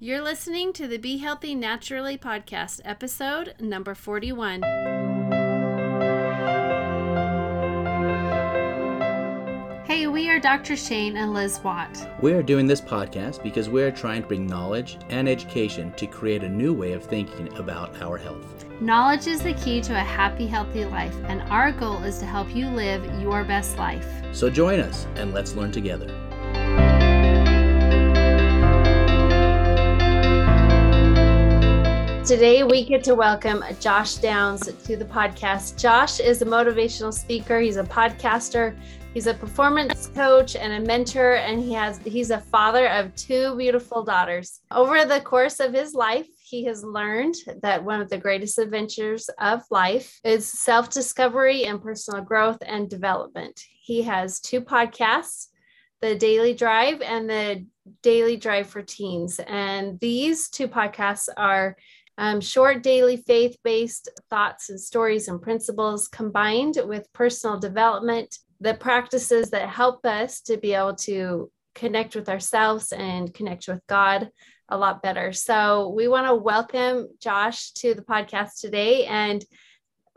You're listening to the Be Healthy Naturally podcast, episode number 41. Hey, we are Dr. Shane and Liz Watt. We are doing this podcast because we are trying to bring knowledge and education to create a new way of thinking about our health. Knowledge is the key to a happy, healthy life, and our goal is to help you live your best life. So join us and let's learn together. Today, we get to welcome Josh Downs to the podcast. Josh is a motivational speaker, he's a podcaster, he's a performance coach and a mentor, and he has he's a father of two beautiful daughters. Over the course of his life, he has learned that one of the greatest adventures of life is self discovery and personal growth and development. He has two podcasts the Daily Drive and the Daily Drive for Teens. And these two podcasts are um, short daily faith based thoughts and stories and principles combined with personal development, the practices that help us to be able to connect with ourselves and connect with God a lot better. So, we want to welcome Josh to the podcast today. And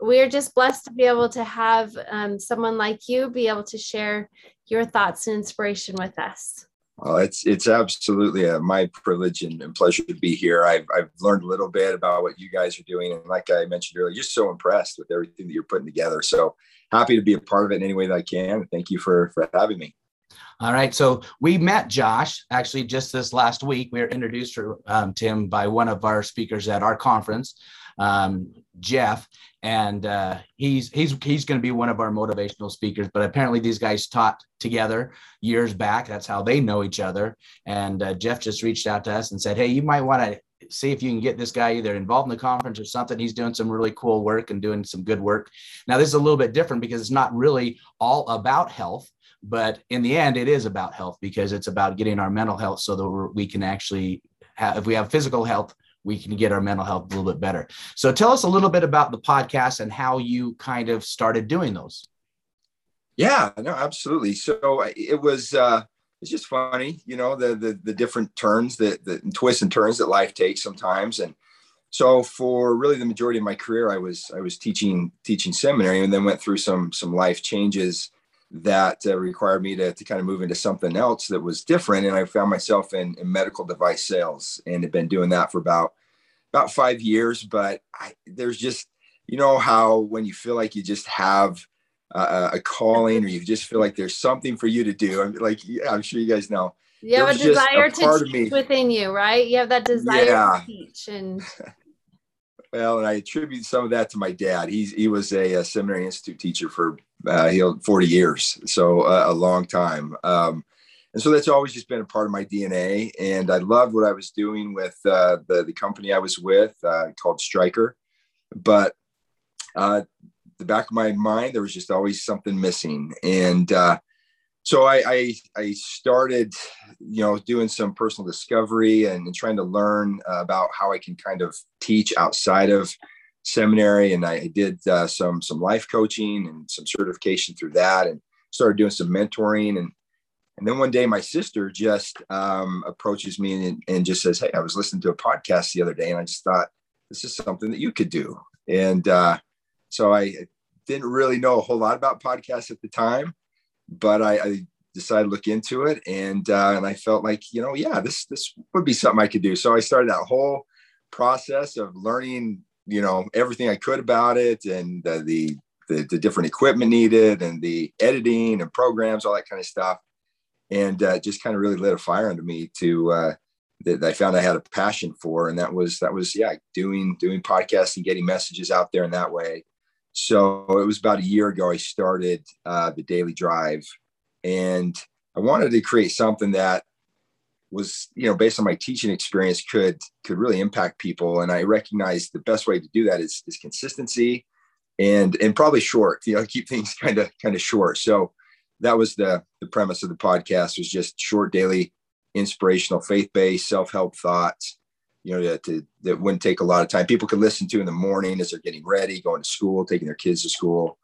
we are just blessed to be able to have um, someone like you be able to share your thoughts and inspiration with us. Well, it's it's absolutely a, my privilege and, and, pleasure to be here. I've, I've learned a little bit about what you guys are doing, and like I mentioned earlier, just so impressed with everything that you're putting together. So happy to be a part of it in any way that I can. Thank you for for having me. All right, so we met Josh actually just this last week. We were introduced to, um, to him by one of our speakers at our conference, um, Jeff, and uh, he's he's he's going to be one of our motivational speakers. But apparently, these guys taught together years back. That's how they know each other. And uh, Jeff just reached out to us and said, "Hey, you might want to see if you can get this guy either involved in the conference or something. He's doing some really cool work and doing some good work. Now, this is a little bit different because it's not really all about health." But in the end, it is about health because it's about getting our mental health so that we can actually have, if we have physical health, we can get our mental health a little bit better. So tell us a little bit about the podcast and how you kind of started doing those. Yeah, no, absolutely. So it was uh it's just funny, you know, the the the different turns that the twists and turns that life takes sometimes. And so for really the majority of my career, I was I was teaching teaching seminary and then went through some some life changes that uh, required me to, to kind of move into something else that was different. And I found myself in, in medical device sales and had been doing that for about, about five years. But I, there's just, you know, how when you feel like you just have uh, a calling or you just feel like there's something for you to do. I'm like, yeah, I'm sure you guys know. You have a desire a to teach within you, right? You have that desire yeah. to teach and Well, and I attribute some of that to my dad. He's he was a, a seminary institute teacher for uh, he 40 years, so uh, a long time. Um, and so that's always just been a part of my DNA. And I loved what I was doing with uh, the the company I was with uh, called Stryker, but uh, the back of my mind there was just always something missing. And uh, so I, I, I started, you know, doing some personal discovery and, trying to learn about how I can kind of teach outside of seminary. And I did uh, some some life coaching and some certification through that, and started doing some mentoring. And and then one day, my sister just um, approaches me and, and just says, "Hey, I was listening to a podcast the other day, and I just thought this is something that you could do." And uh, so I didn't really know a whole lot about podcasts at the time but I, I decided to look into it and uh, and I felt like you know yeah this this would be something I could do so I started that whole process of learning you know everything I could about it and uh, the, the, the different equipment needed and the editing and programs all that kind of stuff. And uh, just kind of really lit a fire under me to uh, that I found I had a passion for. And that was that was yeah doing doing podcasts podcasting getting messages out there in that way. So it was about a year ago I started uh, the Daily Drive, and I wanted to create something that was, you know, based on my teaching experience, could could really impact people. And I recognized the best way to do that is, is consistency, and and probably short. You know, keep things kind of kind of short. So that was the the premise of the podcast was just short daily inspirational faith based self help thoughts you know, that, to, that wouldn't take a lot of time. People could listen to in the morning as they're getting ready, going to school, taking their kids to school,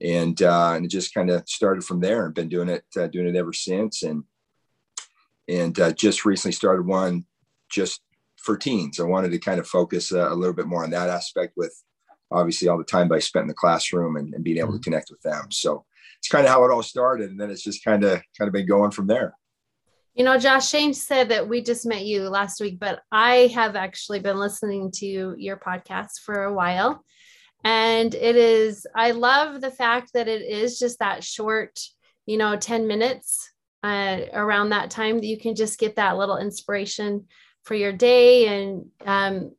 and uh, and it just kind of started from there and been doing it uh, doing it ever since. And and uh, just recently started one just for teens. I wanted to kind of focus uh, a little bit more on that aspect with obviously all the time I spent in the classroom and, and being able to mm-hmm. connect with them. So it's kind of how it all started. And then it's just kind of, kind of been going from there. You know, Josh Shane said that we just met you last week, but I have actually been listening to your podcast for a while. And it is, I love the fact that it is just that short, you know, 10 minutes uh, around that time that you can just get that little inspiration for your day. And um,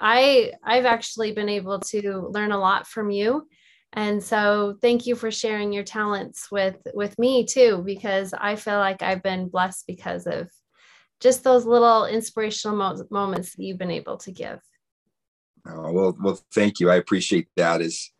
I, I've actually been able to learn a lot from you. And so thank you for sharing your talents with with me too because i feel like i've been blessed because of just those little inspirational mo- moments that you've been able to give. Oh, well well thank you. I appreciate that. As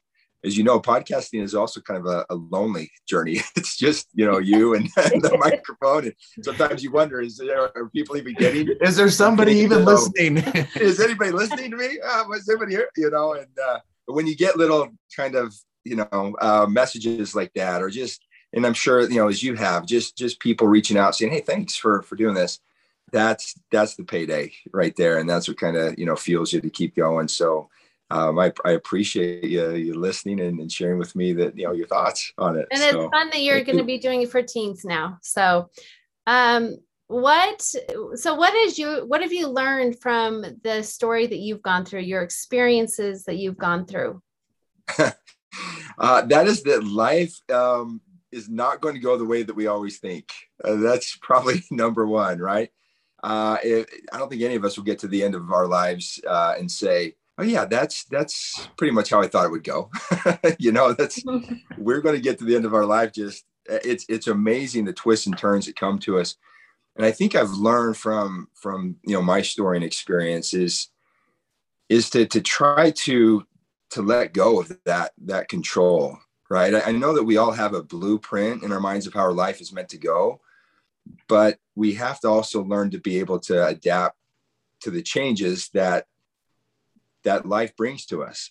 as you know podcasting is also kind of a, a lonely journey. It's just you know you and, and the microphone and sometimes you wonder is there are people even getting is there somebody even listening? Is anybody listening to me? Uh, was anybody here? You know and uh when you get little kind of you know uh, messages like that or just and i'm sure you know as you have just just people reaching out saying hey thanks for for doing this that's that's the payday right there and that's what kind of you know fuels you to keep going. So um, I, I appreciate you, you listening and, and, sharing with me that you know your thoughts on it. And so, it's fun that you're going to be doing it for teens now. So, um, what so what is you what have you learned from the story that you've gone through your experiences that you've gone through uh, that is that life um, is not going to go the way that we always think uh, that's probably number one right uh, it, i don't think any of us will get to the end of our lives uh, and say oh yeah that's that's pretty much how i thought it would go. You know that's we're going to get to the end of our life just it's it's amazing the twists and turns that come to us. And I think I've learned from from you know my story and experience is is to to try to to let go of that that control right? I, I know that we all have a blueprint in our minds of how our life is meant to go but we have to also learn to be able to adapt to the changes that that life brings to us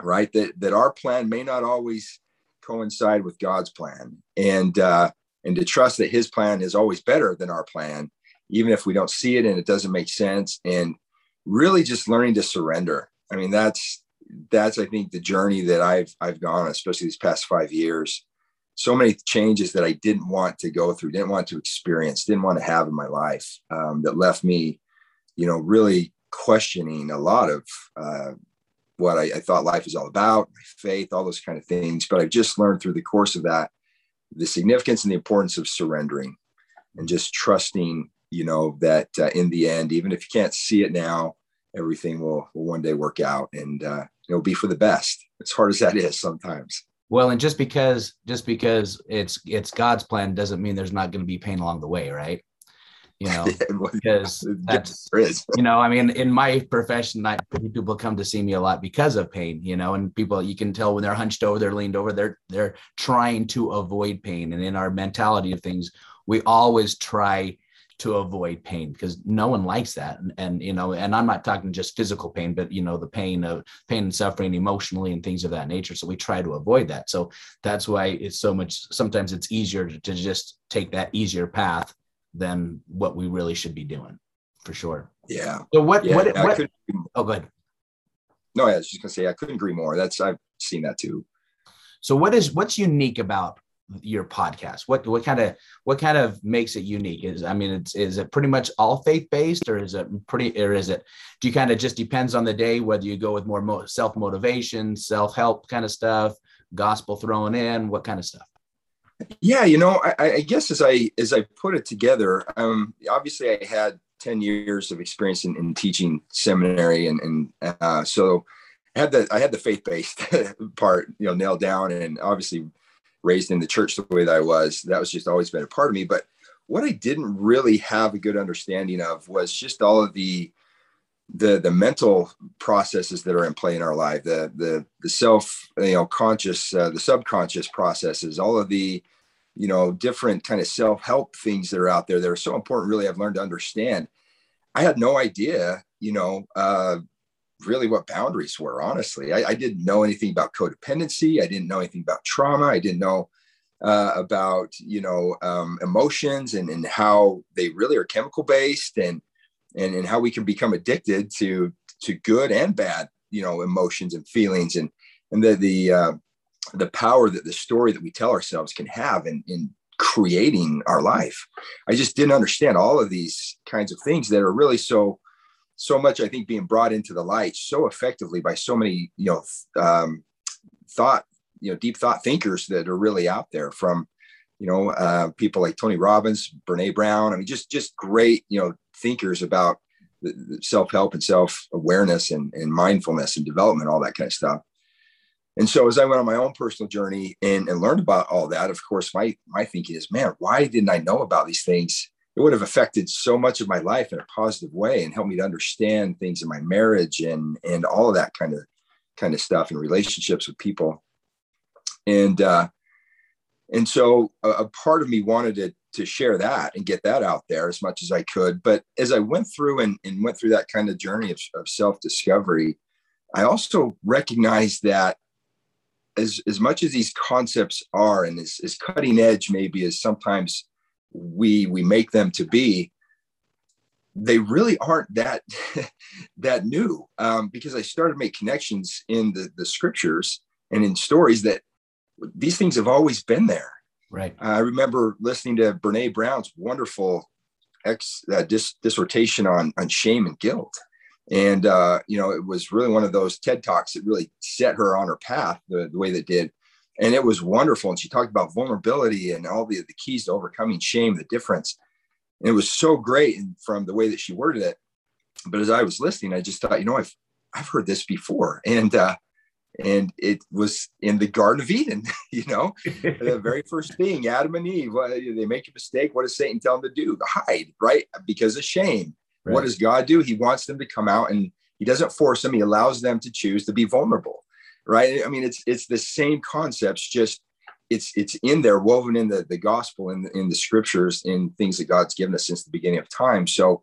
right that that our plan may not always coincide with god's plan and uh and to trust that his plan is always better than our plan, even if we don't see it and it doesn't make sense. And really just learning to surrender. I mean, that's that's I think the journey that I've I've gone, especially these past five years. So many changes that I didn't want to go through, didn't want to experience, didn't want to have in my life um, that left me, you know, really questioning a lot of uh, what I, I thought life is all about, faith, all those kind of things. But I've just learned through the course of that the significance and the importance of surrendering and just trusting you know that uh, in the end even if you can't see it now everything will, will one day work out and uh, it'll be for the best as hard as that is sometimes well and just because just because it's it's god's plan doesn't mean there's not going to be pain along the way right you know, because that's, you know, I mean, in my profession, I, people come to see me a lot because of pain, you know, and people, you can tell when they're hunched over, they're leaned over, they're, they're trying to avoid pain. And in our mentality of things, we always try to avoid pain because no one likes that. And, and, you know, and I'm not talking just physical pain, but, you know, the pain of pain and suffering emotionally and things of that nature. So we try to avoid that. So that's why it's so much, sometimes it's easier to, to just take that easier path than what we really should be doing for sure. Yeah. So what, yeah, what, what oh, good. No, I was just gonna say, I couldn't agree more. That's, I've seen that too. So what is, what's unique about your podcast? What, what kind of, what kind of makes it unique is, I mean, it's, is it pretty much all faith based or is it pretty, or is it, do you kind of just depends on the day, whether you go with more mo- self motivation, self help kind of stuff, gospel thrown in, what kind of stuff? Yeah, you know, I, I, guess as I as I put it together, um, obviously I had ten years of experience in, in teaching seminary, and and uh, so I had the I had the faith based part, you know, nailed down, and obviously raised in the church the way that I was. That was just always been a part of me. But what I didn't really have a good understanding of was just all of the the the mental processes that are in play in our life the the the self you know conscious uh, the subconscious processes all of the you know different kind of self-help things that are out there that are so important really i've learned to understand. I had no idea you know uh really what boundaries were honestly. I, I didn't know anything about codependency. I didn't know anything about trauma. I didn't know uh, about you know um, emotions and, and how they really are chemical based and and, and how we can become addicted to to good and bad you know emotions and feelings and and the the uh, the power that the story that we tell ourselves can have in in creating our life. I just didn't understand all of these kinds of things that are really so so much i think being brought into the light so effectively by so many you know um, thought you know deep thought thinkers that are really out there from you know uh, people like tony robbins brene brown. I mean just just great you know thinkers about self-help and self-awareness and, and mindfulness and development all that kind of stuff. And so as i went on my own personal journey and, and learned about all that of course my my thinking is man why didn't i know about these things? It would have affected so much of my life in a positive way and helped me to understand things in my marriage and and all of that kind of kind of stuff and relationships with people. And uh and so a, a part of me wanted to to share that and get that out there as much as I could. But as I went through and, and went through that kind of journey of, of self discovery, I also recognized that as, as much as these concepts are and as, as cutting edge maybe as sometimes we we make them to be, they really aren't that that new um, because I started to make connections in the, the scriptures and in stories that these things have always been there Right. I remember listening to Brene Brown's wonderful ex uh, dis- dissertation on on shame and guilt, and uh, you know it was really one of those TED talks that really set her on her path the, the way that did, and it was wonderful. And she talked about vulnerability and all the the keys to overcoming shame, the difference. And it was so great from the way that she worded it. But as I was listening, I just thought, you know, I've I've heard this before, and uh, and it was in the Garden of Eden. You know, the very first thing, Adam and Eve, they make a mistake. What does Satan tell them to do? Hide, right? Because of shame. Right. What does God do? He wants them to come out, and He doesn't force them. He allows them to choose to be vulnerable, right? I mean, it's it's the same concepts, just it's it's in there, woven in the the gospel, in in the scriptures, in things that God's given us since the beginning of time. So,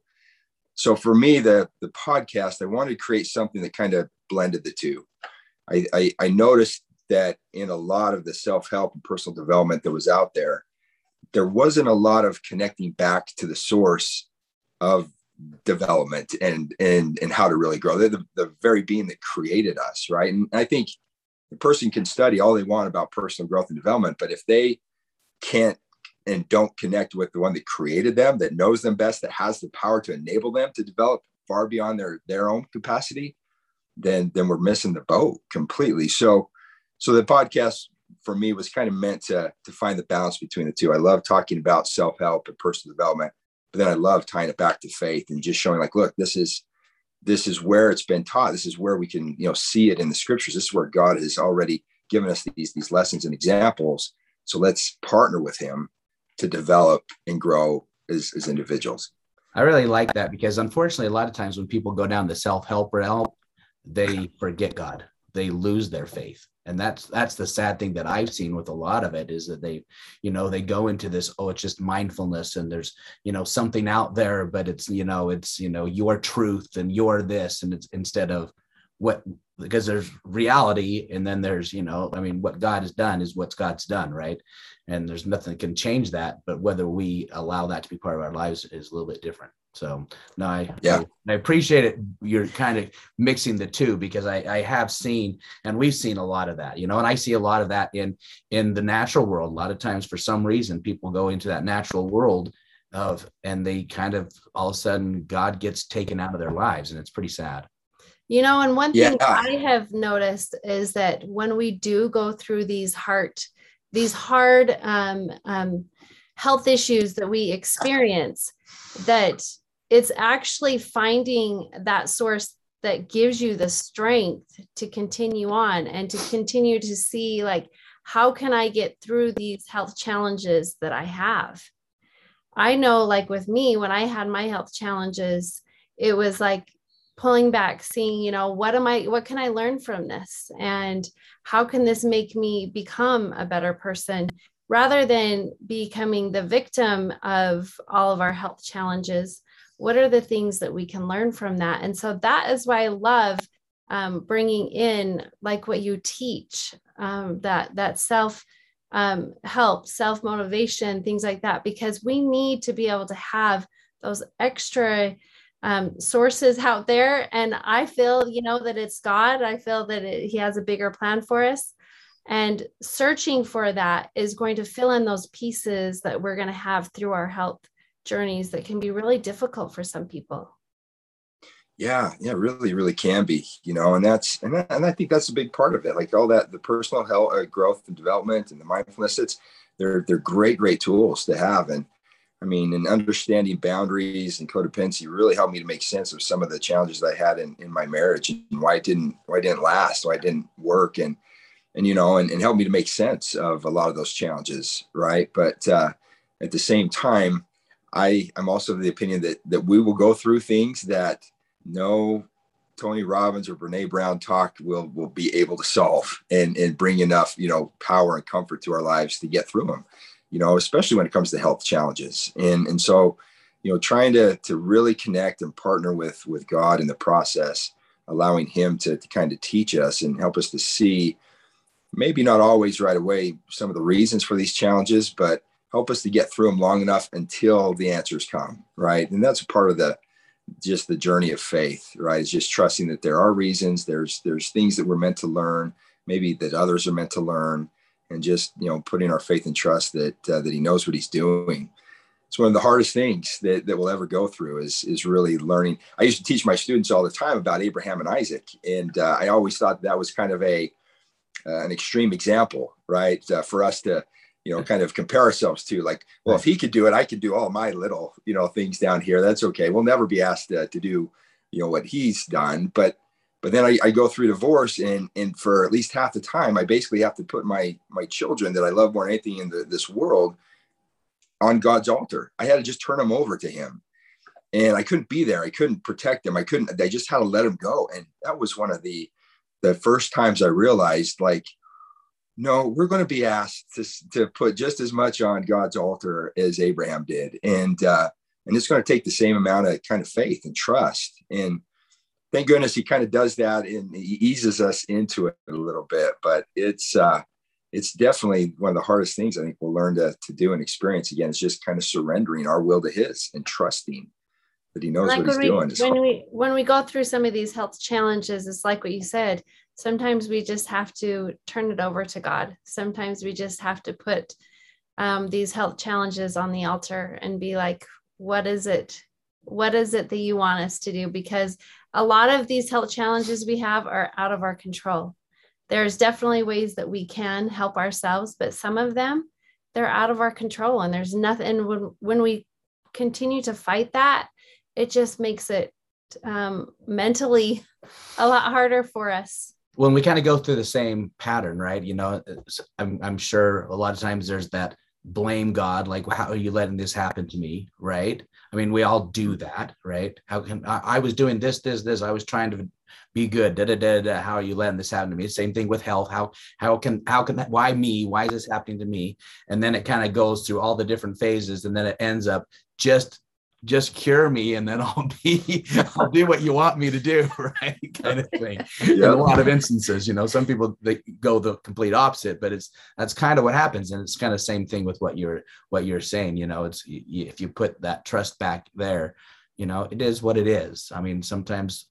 so for me, the the podcast, I wanted to create something that kind of blended the two I, I, I noticed that in a lot of the self-help and personal development that was out there, there wasn't a lot of connecting back to the source of development and and and how to really grow. They're the, the very being that created us, right? And I think the person can study all they want about personal growth and development, but if they can't and don't connect with the one that created them, that knows them best, that has the power to enable them to develop far beyond their their own capacity, then then we're missing the boat completely. So so the podcast for me was kind of meant to to find the balance between the two. I love talking about self-help and personal development, but then I love tying it back to faith and just showing like, look, this is this is where it's been taught. This is where we can, you know, see it in the scriptures. This is where God has already given us these these lessons and examples. So let's partner with him to develop and grow as, as individuals. I really like that because unfortunately, a lot of times when people go down the self-help realm, they forget God. They lose their faith. And that's that's the sad thing that I've seen with a lot of it is that they, you know, they go into this, oh, it's just mindfulness and there's, you know, something out there, but it's, you know, it's, you know, your truth and your this. And it's instead of what because there's reality and then there's you know i mean what god has done is what god's done right and there's nothing that can change that but whether we allow that to be part of our lives is a little bit different so no, I yeah, I, I appreciate it. You're kind of mixing the two because I, I have seen and we've seen a lot of that, you know, and I see a lot of that in in the natural world. A lot of times, for some reason, people go into that natural world of and they kind of all of a sudden God gets taken out of their lives, and it's pretty sad. You know, and one thing yeah. I have noticed is that when we do go through these heart, these hard um, um, health issues that we experience, that it's actually finding that source that gives you the strength to continue on and to continue to see like how can i get through these health challenges that i have i know like with me when i had my health challenges it was like pulling back seeing you know what am i what can i learn from this? And how can this make me become a better person? Rather than becoming the victim of all of our health challenges what are the things that we can learn from that? And so that is why i love um, bringing in like what you teach um, that that self um, help self motivation things like that because we need to be able to have those extra um, sources out there. And I feel, you know, that it's God. I feel that it, He has a bigger plan for us. And searching for that is going to fill in those pieces that we're going to have through our health journeys that can be really difficult for some people. Yeah, yeah, really, really can be, you know, and that's and, and I think that's a big part of it. Like all that, the personal health, uh, growth, and development, and the mindfulness. It's they're they're great, great tools to have, and I mean, and understanding boundaries and codependency really helped me to make sense of some of the challenges I had in, in my marriage and why it didn't why it didn't last, why it didn't work, and and you know, and, and help me to make sense of a lot of those challenges, right? But uh, at the same time, I I'm also of the opinion that that we will go through things that no Tony Robbins or Brene Brown talk will will be able to solve and and bring enough you know power and comfort to our lives to get through them you know, especially when it comes to health challenges. And and so, you know, trying to to really connect and partner with with God in the process, allowing Him to, to kind of teach us and help us to see, maybe not always right away, some of the reasons for these challenges, but help us to get through them long enough until the answers come, right? And that's part of the just the journey of faith, right? Is just trusting that there are reasons, there's there's things that we're meant to learn, maybe that others are meant to learn, and just you know putting our faith and trust that uh, that he knows what he's doing. It's one of the hardest things that, that we'll ever go through is is really learning. I used to teach my students all the time about abraham and isaac and uh, i always thought that was kind of a uh, an extreme example right uh, for us to you know kind of compare ourselves to like well if he could do it i could do all my little you know things down here. That's okay. We'll never be asked to, to do you know what he's done. But but then I, I, go through divorce and and for at least half the time i basically have to put my my children that i love more than anything in the, this world on god's altar. I had to just turn them over to him. And i couldn't be there. I couldn't protect them. I couldn't i just had to let them go. And that was one of the the first times i realized like no we're going to be asked to, to put just as much on god's altar as abraham did. And uh and it's going to take the same amount of kind of faith and trust. And thank goodness he kind of does that and he eases us into it a little bit. But it's uh, it's definitely one of the hardest things I think we'll learn to, to do and experience again is just kind of surrendering our will to his and trusting that he knows like what he's we, doing. When hard. we when we go through some of these health challenges, it's like what you said. Sometimes we just have to turn it over to God. Sometimes we just have to put um, these health challenges on the altar and be like, what is it? What is it that you want us to do? Because a lot of these health challenges we have are out of our control. There's definitely ways that we can help ourselves, but some of them, they're out of our control. And there's nothing, when, when we continue to fight that, it just makes it um, mentally a lot harder for us when we kind of go through the same pattern, right? You know, I'm, I'm sure a lot of times there's that blame God, like, how are you letting this happen to me? Right. I mean, we all do mm-hmm. that, right? How can I, I was doing this, this, this, I was trying to be good. Da, da, da, da, how are you letting this happen to me? Same thing with health. How, how can, how can that, why me? Why is this happening to me? And then it kind of goes through all the different phases and then it ends up just just cure me and then I'll be I'll do what you want me to do, right? kind of thing. Yep. In a lot of instances, you know, some people they go the complete opposite, but it's that's kind of what happens, and it's kind of same thing with what you're what you're saying. You know, it's you, if you put that trust back there, you know, it is what it is. I mean, sometimes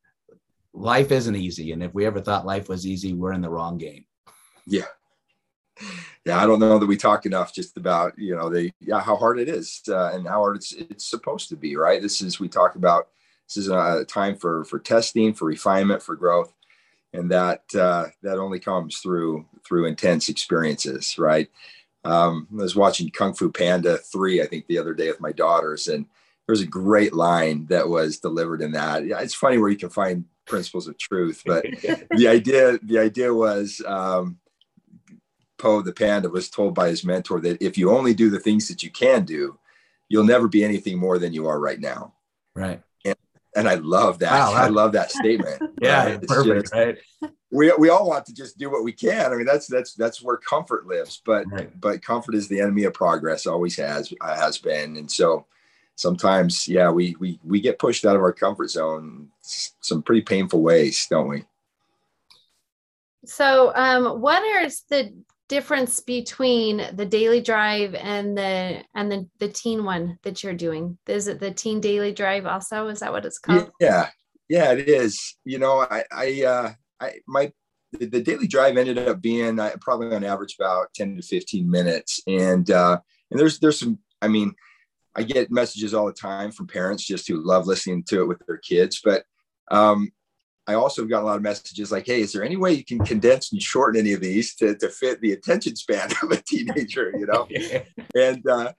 life isn't easy, and if we ever thought life was easy, we're in the wrong game. Yeah, yeah, I don't know that we talk enough just about you know the yeah how hard it is uh, and how hard it's it's supposed to be. Right. This is we talk about this is a time for for testing, for refinement, for growth, and that uh, that only comes through through intense experiences. Right. Um, I was watching Kung Fu Panda three, I think, the other day with my daughters, and there was a great line that was delivered in that. Yeah, it's funny where you can find principles of truth, but the idea the idea was. Um, Po the panda was told by his mentor that if you only do the things that you can do, you'll never be anything more than you are right now. Right. And, and I love that. Wow, I love that statement. yeah, right? perfect. Just, right. We, we all want to just do what we can. I mean, that's that's that's where comfort lives. But right. but comfort is the enemy of progress. Always has uh, has been. And so sometimes, yeah, we we we get pushed out of our comfort zone some pretty painful ways, don't we? So, um, what are the difference between the daily drive and the and the the teen one that you're doing? Is it the teen daily drive also? Is that what it's called? Yeah, yeah, it is. You know, I I uh, I my the, daily drive ended up being uh, probably on average about 10 to 15 minutes and uh and there's there's some i mean i get messages all the time from parents just who love listening to it with their kids but um I also got a lot of messages like, "Hey, is there any way you can condense and shorten any of these to, to fit the attention span of a teenager?" You know, and uh,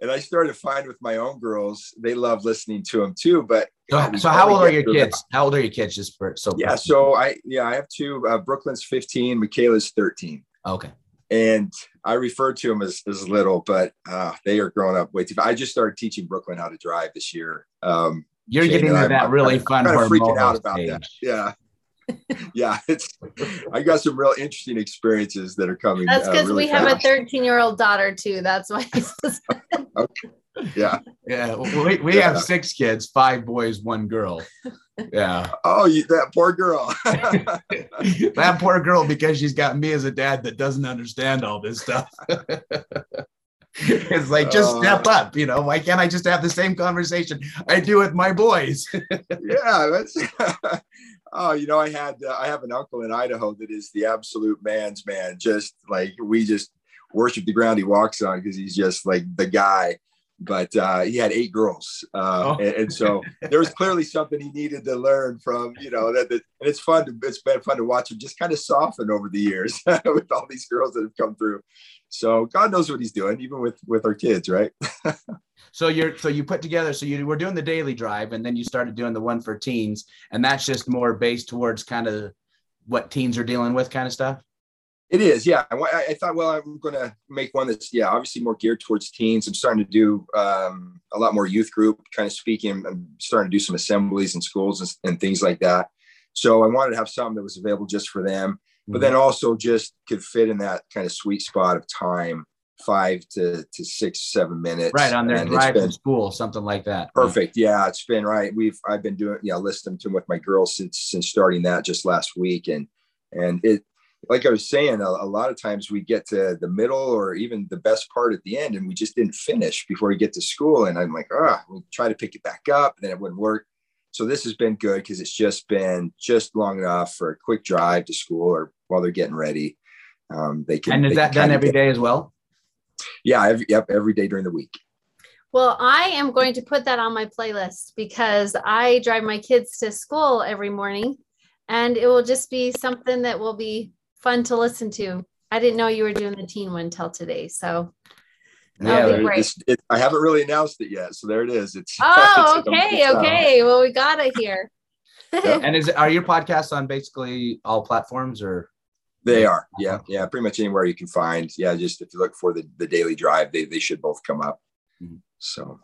and I started to find with my own girls, they love listening to them too. But so, so how old are your kids? How old are your kids? Just for so yeah, so I yeah I have two. Uh, Brooklyn's 15, Michaela's 13. Okay. And I refer to them as, as little, but uh, they are growing up way too. Fast. I just started teaching Brooklyn how to drive this year. Um, You're Shane getting that I'm, really I'm fun. Kind of freaking out about stage. that. Yeah. yeah, it's I got some real interesting experiences that are coming. That's because uh, really we fast. have a 13 year old daughter too. That's why. okay. Yeah. Yeah. We, we yeah. have six kids, five boys, one girl. Yeah. Oh, you, that poor girl. that poor girl, because she's got me as a dad that doesn't understand all this stuff. it's like just uh, step up, you know. Why can't I just have the same conversation I do with my boys? yeah, that's oh, you know, I had uh, I have an uncle in Idaho that is the absolute man's man. Just like we just worship the ground he walks on because he's just like the guy. But uh, he had eight girls, uh, oh. and, and, so there was clearly something he needed to learn from. You know that, that and it's fun. To, it's been fun to watch him just kind of soften over the years with all these girls that have come through. So God knows what He's doing, even with with our kids, right? So you're so you put together so you were doing the daily drive and then you started doing the one for teens and that's just more based towards kind of what teens are dealing with kind of stuff. It is, yeah. I, I thought, well, I'm going to make one that's, yeah, obviously more geared towards teens. I'm starting to do um, a lot more youth group kind of speaking. I'm starting to do some assemblies in schools and, and, things like that. So I wanted to have something that was available just for them, mm-hmm. but then also just could fit in that kind of sweet spot of time five to, to six, seven minutes. Right on their drive to school, something like that. Perfect. Yeah, it's been right. We've I've been doing yeah, listening to them with my girls since since starting that just last week, and and it like I was saying, a, a, lot of times we get to the middle or even the best part at the end, and we just didn't finish before we get to school. And I'm like, ah, oh, we try to pick it back up, and then it wouldn't work. So this has been good because it's just been just long enough for a quick drive to school or while they're getting ready. Um, they can. And is that done every get, day as well? yeah, every, yep, every day during the week. Well, I am going to put that on my playlist because I drive my kids to school every morning and it will just be something that will be fun to listen to. I didn't know you were doing the teen one till today. So yeah, it, it, I haven't really announced it yet. So there it is. It's oh, okay, okay. Well, we got it here. and is are your podcasts on basically all platforms or? They are, yeah, yeah, pretty much anywhere you can find. Yeah, just if you look for the the daily drive, they they should both come up. Mm-hmm. So,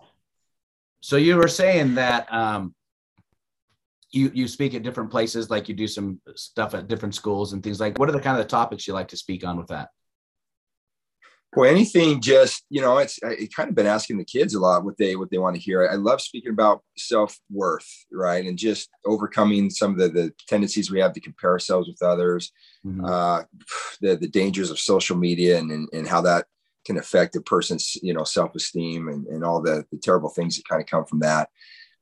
so you were saying that um, you you speak at different places, like you do some stuff at different schools and things like. What are the kind of the topics you like to speak on with that? Well, anything just you know, it's I kind of been asking the kids a lot what they what they want to hear. I love speaking about self worth, right, and just overcoming some of the the tendencies we have to compare ourselves with others mm-hmm. uh, the the dangers of social media and, and, and how that can affect a person's you know self-esteem and, and all the, the terrible things that kind of come from that.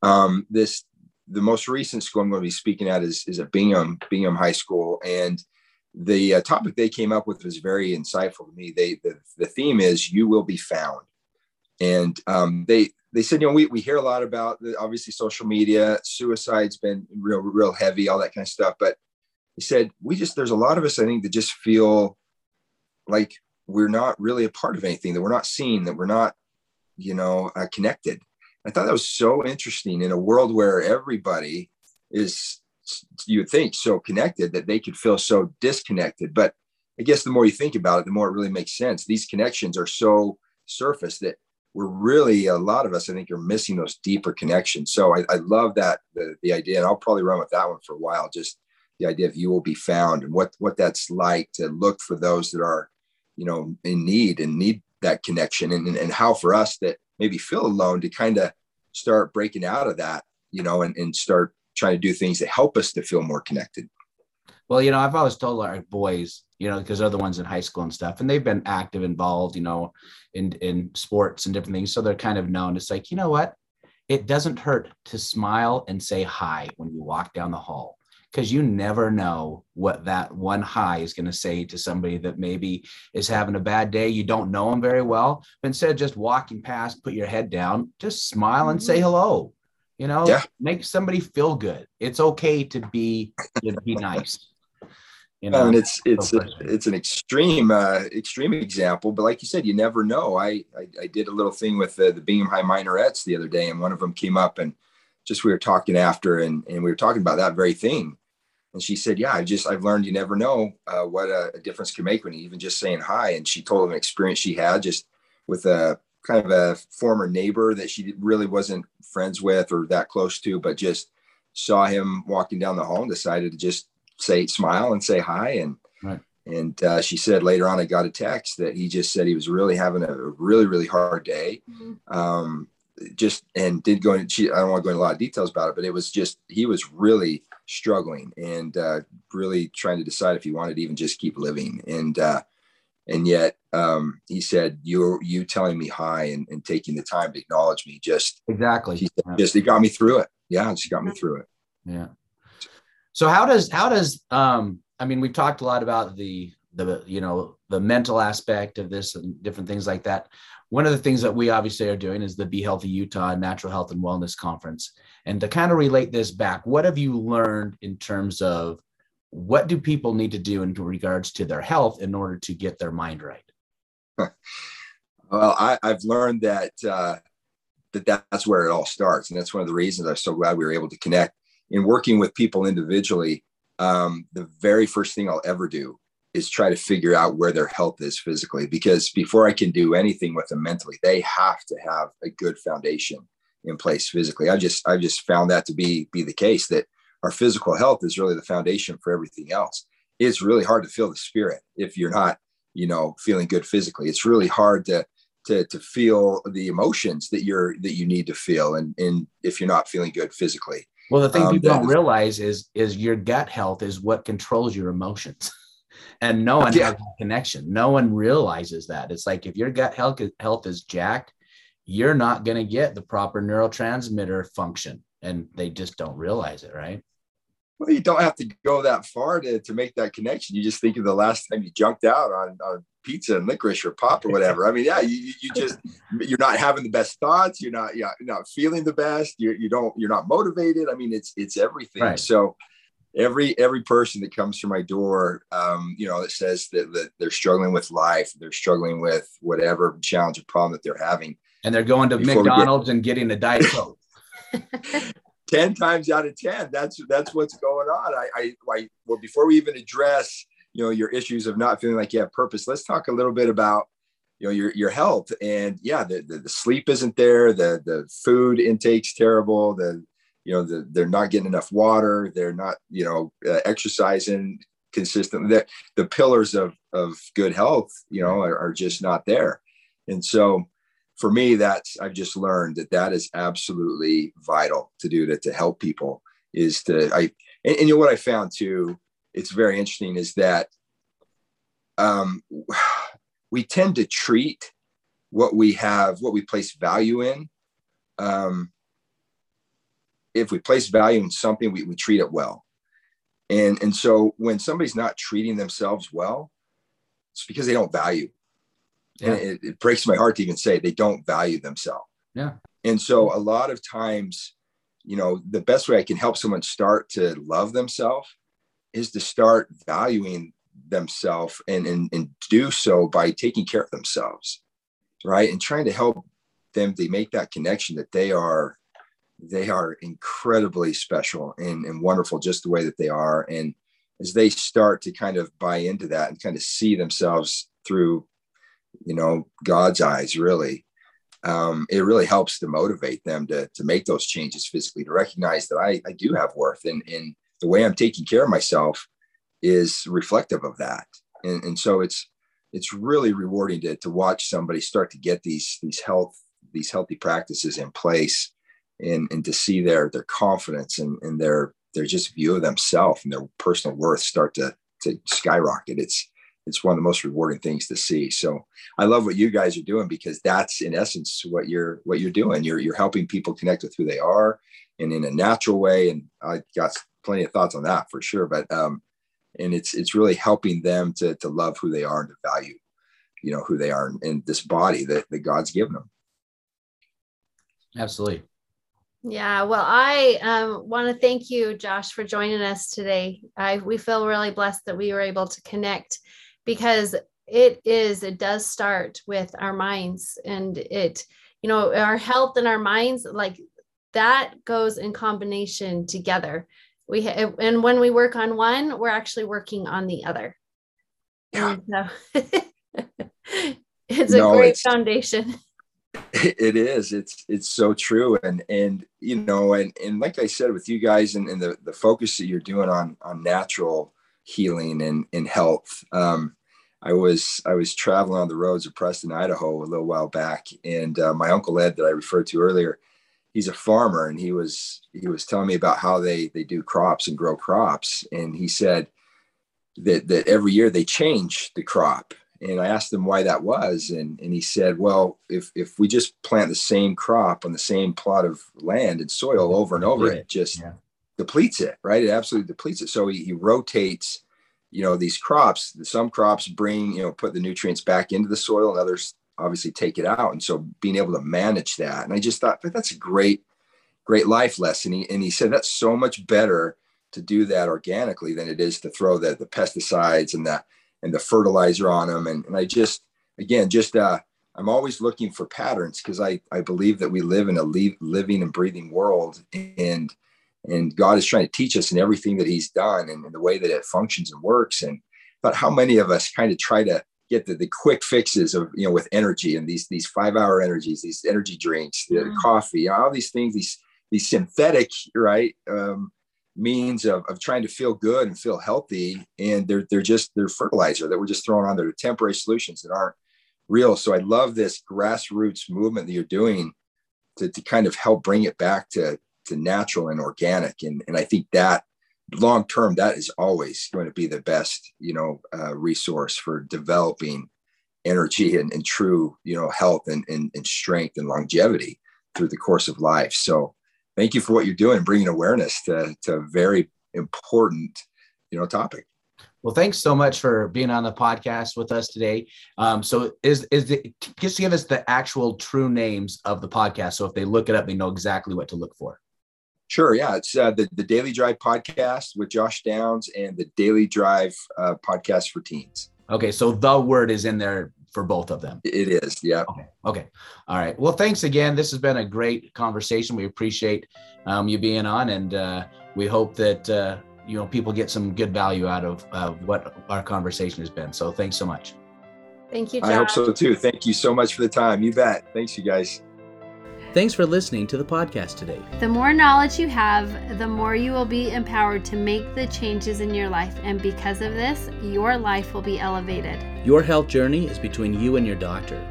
Um, this the most recent school I'm going to be speaking at is is at Bingham Bingham High School, and the uh, topic they came up with was very insightful to me. They the, the theme is you will be found, and um, they they said you know we, we hear a lot about the, obviously social media, suicide's been real real heavy, all that kind of stuff, but he said, we just, there's a lot of us, I think, that just feel like we're not really a part of anything, that we're not seen, that we're not, you know, uh, connected. I thought that was so interesting in a world where everybody is, you would think, so connected that they could feel so disconnected. But I guess the more you think about it, the more it really makes sense. These connections are so surface that we're really a lot of us, I think, are missing those deeper connections. So I, I love that the, the idea, and I'll probably run with that one for a while. Just the idea of you will be found and what what that's like to look for those that are you know in need and need that connection and, and, and how for us that maybe feel alone to kind of start breaking out of that you know and, and start trying to do things that help us to feel more connected Well, you know, I've always told our boys, you know, because they're the ones in high school and stuff, and they've been active, involved, you know, in in sports and different things. So they're kind of known. It's like, you know what? It doesn't hurt to smile and say hi when you walk down the hall because you never know what that one high is going to say to somebody that maybe is having a bad day. You don't know them very well, but instead of just walking past, put your head down, just smile and say mm-hmm. hello. You know, yeah. make somebody feel good. It's okay to be to be nice. You know, and it's it's a, it's an extreme uh, extreme example, but like you said, you never know. I I, I did a little thing with the, the Bingham High Minerettes the other day, and one of them came up and just we were talking after, and and we were talking about that very thing. And she said, "Yeah, I just I've learned you never know uh, what a, a, difference can make when you even just saying hi." And she told an experience she had just with a kind of a former neighbor that she really wasn't friends with or that close to, but just saw him walking down the hall and decided to just say smile and say hi. And right. and uh, she said later on, I got a text that he just said he was really having a really really hard day. Mm-hmm. Um, just and did go into she I don't want to go into a lot of details about it, but it was just he was really struggling and uh, really trying to decide if he wanted to even just keep living. And uh, and yet um, he said you you telling me hi and, and taking the time to acknowledge me just exactly. said, just it got me through it. Yeah it just got me through it. Yeah. So how does how does um i mean we've talked a lot about the the you know the mental aspect of this and different things like that one of the things that we obviously are doing is the be healthy utah natural health and wellness conference and to kind of relate this back what have you learned in terms of what do people need to do in regards to their health in order to get their mind right? Well, I, have learned that uh, that that's where it all starts, and that's one of the reasons I'm so glad we were able to connect. In working with people individually, um, the very first thing I'll ever do is try to figure out where their health is physically, because before I can do anything with them mentally, they have to have a good foundation in place physically. I just I just found that to be be the case that our physical health is really the foundation for everything else. It's really hard to feel the spirit if you're not, you know, feeling good physically. It's really hard to to to feel the emotions that you're that you need to feel and and if you're not feeling good physically. Well, the thing um, people don't realize is is your gut health is what controls your emotions. and no one yeah. has a connection. No one realizes that. It's like if your gut health health is jacked, you're not going to get the proper neurotransmitter function and they just don't realize it, right? Well, you don't have to go that far to, to make that connection. You just think of the last time you junked out on, on pizza and licorice or pop or whatever. I mean, yeah, you, you just you're not having the best thoughts. You're not you're not feeling the best. You you don't you're not motivated. I mean, it's it's everything. Right. So every every person that comes to my door, um, you know, that says that, that they're struggling with life, they're struggling with whatever challenge or problem that they're having, and they're going to McDonald's get, and getting a diet coke. 10 times out of 10 that's that's what's going on. I, I i well before we even address you know your issues of not feeling like you have purpose let's talk a little bit about you know your your health. And yeah the, the, the sleep isn't there the the food intake's terrible the you know the, they're not getting enough water they're not you know uh, exercising consistently the, the pillars of of good health you know are, are just not there and so for me, that's I've just learned that that is absolutely vital to do to, to help people is to I and, and you know what I found too, it's very interesting is that um, we tend to treat what we have, what we place value in. Um, if we place value in something, we, we treat it well. And, and so when somebody's not treating themselves well, it's because they don't value yeah. and it, it breaks my heart to even say they don't value themselves yeah and so a lot of times you know the best way i can help someone start to love themselves is to start valuing themselves and, and and do so by taking care of themselves right and trying to help them to make that connection that they are they are incredibly special and, and wonderful just the way that they are. And as they start to kind of buy into that and kind of see themselves through you know god's eyes really um, it really helps to motivate them to, to make those changes physically to recognize that I, I do have worth. And, and the way i'm taking care of myself is reflective of that. And, and so it's it's really rewarding to, to watch somebody start to get these these health these healthy practices in place and, and to see their their confidence and, and their their just view of themselves and their personal worth start to to skyrocket. It's it's one of the most rewarding things to see. So I love what you guys are doing because that's in essence what you're what you're doing. You're you're helping people connect with who they are and in a natural way. And I got plenty of thoughts on that for sure. But um, and it's it's really helping them to to love who they are and to value, you know, who they are in this body that, that God's given them. Absolutely. Yeah, well, I um, want to thank you, Josh, for joining us today. I, we feel really blessed that we were able to connect because it is, it does start with our minds and it, you know, our health and our minds, like that goes in combination together. We ha- and when we work on one, we're actually working on the other. Yeah. So it's a no, great it's, foundation. it is. It's it's so true. And and you know and and like i said with you guys and, and the the focus that you're doing on on natural healing and and health um i was i was traveling on the roads of preston idaho a little while back. And uh, my uncle ed that i referred to earlier he's a farmer and he was he was telling me about how they they do crops and grow crops. And he said that that every year they change the crop and I asked him why that was, and and he said, well, if if we just plant the same crop on the same plot of land and soil over and over, it just yeah. depletes it, right? It absolutely depletes it. So he, he rotates, you know, these crops. Some crops bring, you know, put the nutrients back into the soil, and others obviously take it out. And so being able to manage that, and I just thought but that's a great, great life lesson. He, and he said that's so much better to do that organically than it is to throw the the pesticides and that and the fertilizer on them. And, and I just, again, just, uh, I'm always looking for patterns because I, I believe that we live in a le- living and breathing world and, and God is trying to teach us in everything that he's done and, and the way that it functions and works. And but how many of us kind of try to get the, the quick fixes of, you know, with energy and these, these five hour energies, these energy drinks, the mm. coffee, all these things, these, these synthetic, right. Um, means of, of trying to feel good and feel healthy and they're they're just they're fertilizer that we're just throwing on there. Temporary solutions that aren't real. So i love this grassroots movement that you're doing to, to kind of help bring it back to to natural and organic. And and i think that long term that is always going to be the best you know uh, resource for developing energy and, and true you know health and, and, and strength and longevity through the course of life. So thank you for what you're doing, bringing awareness to, to a very important, you know, topic. Well, thanks so much for being on the podcast with us today. Um, so, is is the, just give us the actual true names of the podcast, so if they look it up, they know exactly what to look for. Sure. Yeah, it's uh, the the Daily Drive podcast with Josh Downs and the Daily Drive uh, podcast for teens. Okay, so the word is in there for both of them. It is. Yeah. Okay. Okay. All right. Well, thanks again. This has been a great conversation. We appreciate um, you being on, and uh, we hope that uh, you know people get some good value out of uh, what our conversation has been. So, thanks so much. Thank you. I hope so too. Thank you so much for the time. You bet. Thanks, you guys. Thanks for listening to the podcast today. The more knowledge you have, the more you will be empowered to make the changes in your life. And because of this, your life will be elevated. Your health journey is between you and your doctor.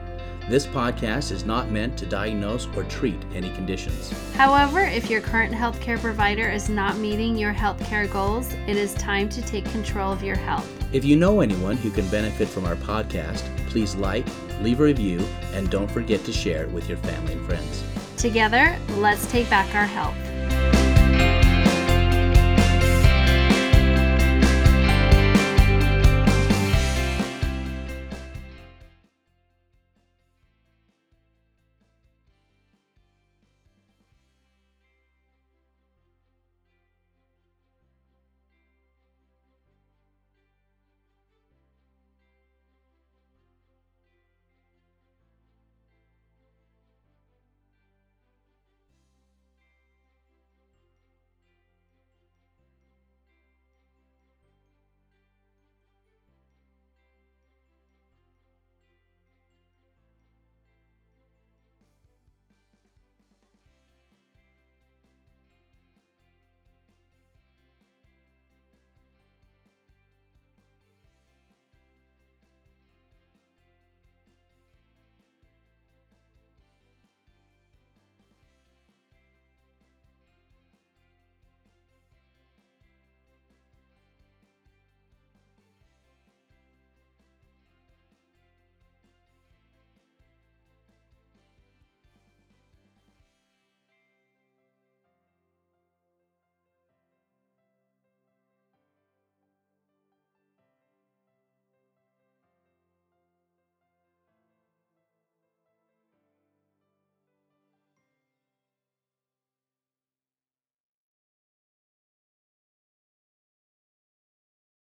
This podcast is not meant to diagnose or treat any conditions. However, if your current healthcare provider is not meeting your healthcare goals, it is time to take control of your health. If you know anyone who can benefit from our podcast, please like, leave a review, and don't forget to share it with your family and friends. Together, let's take back our health.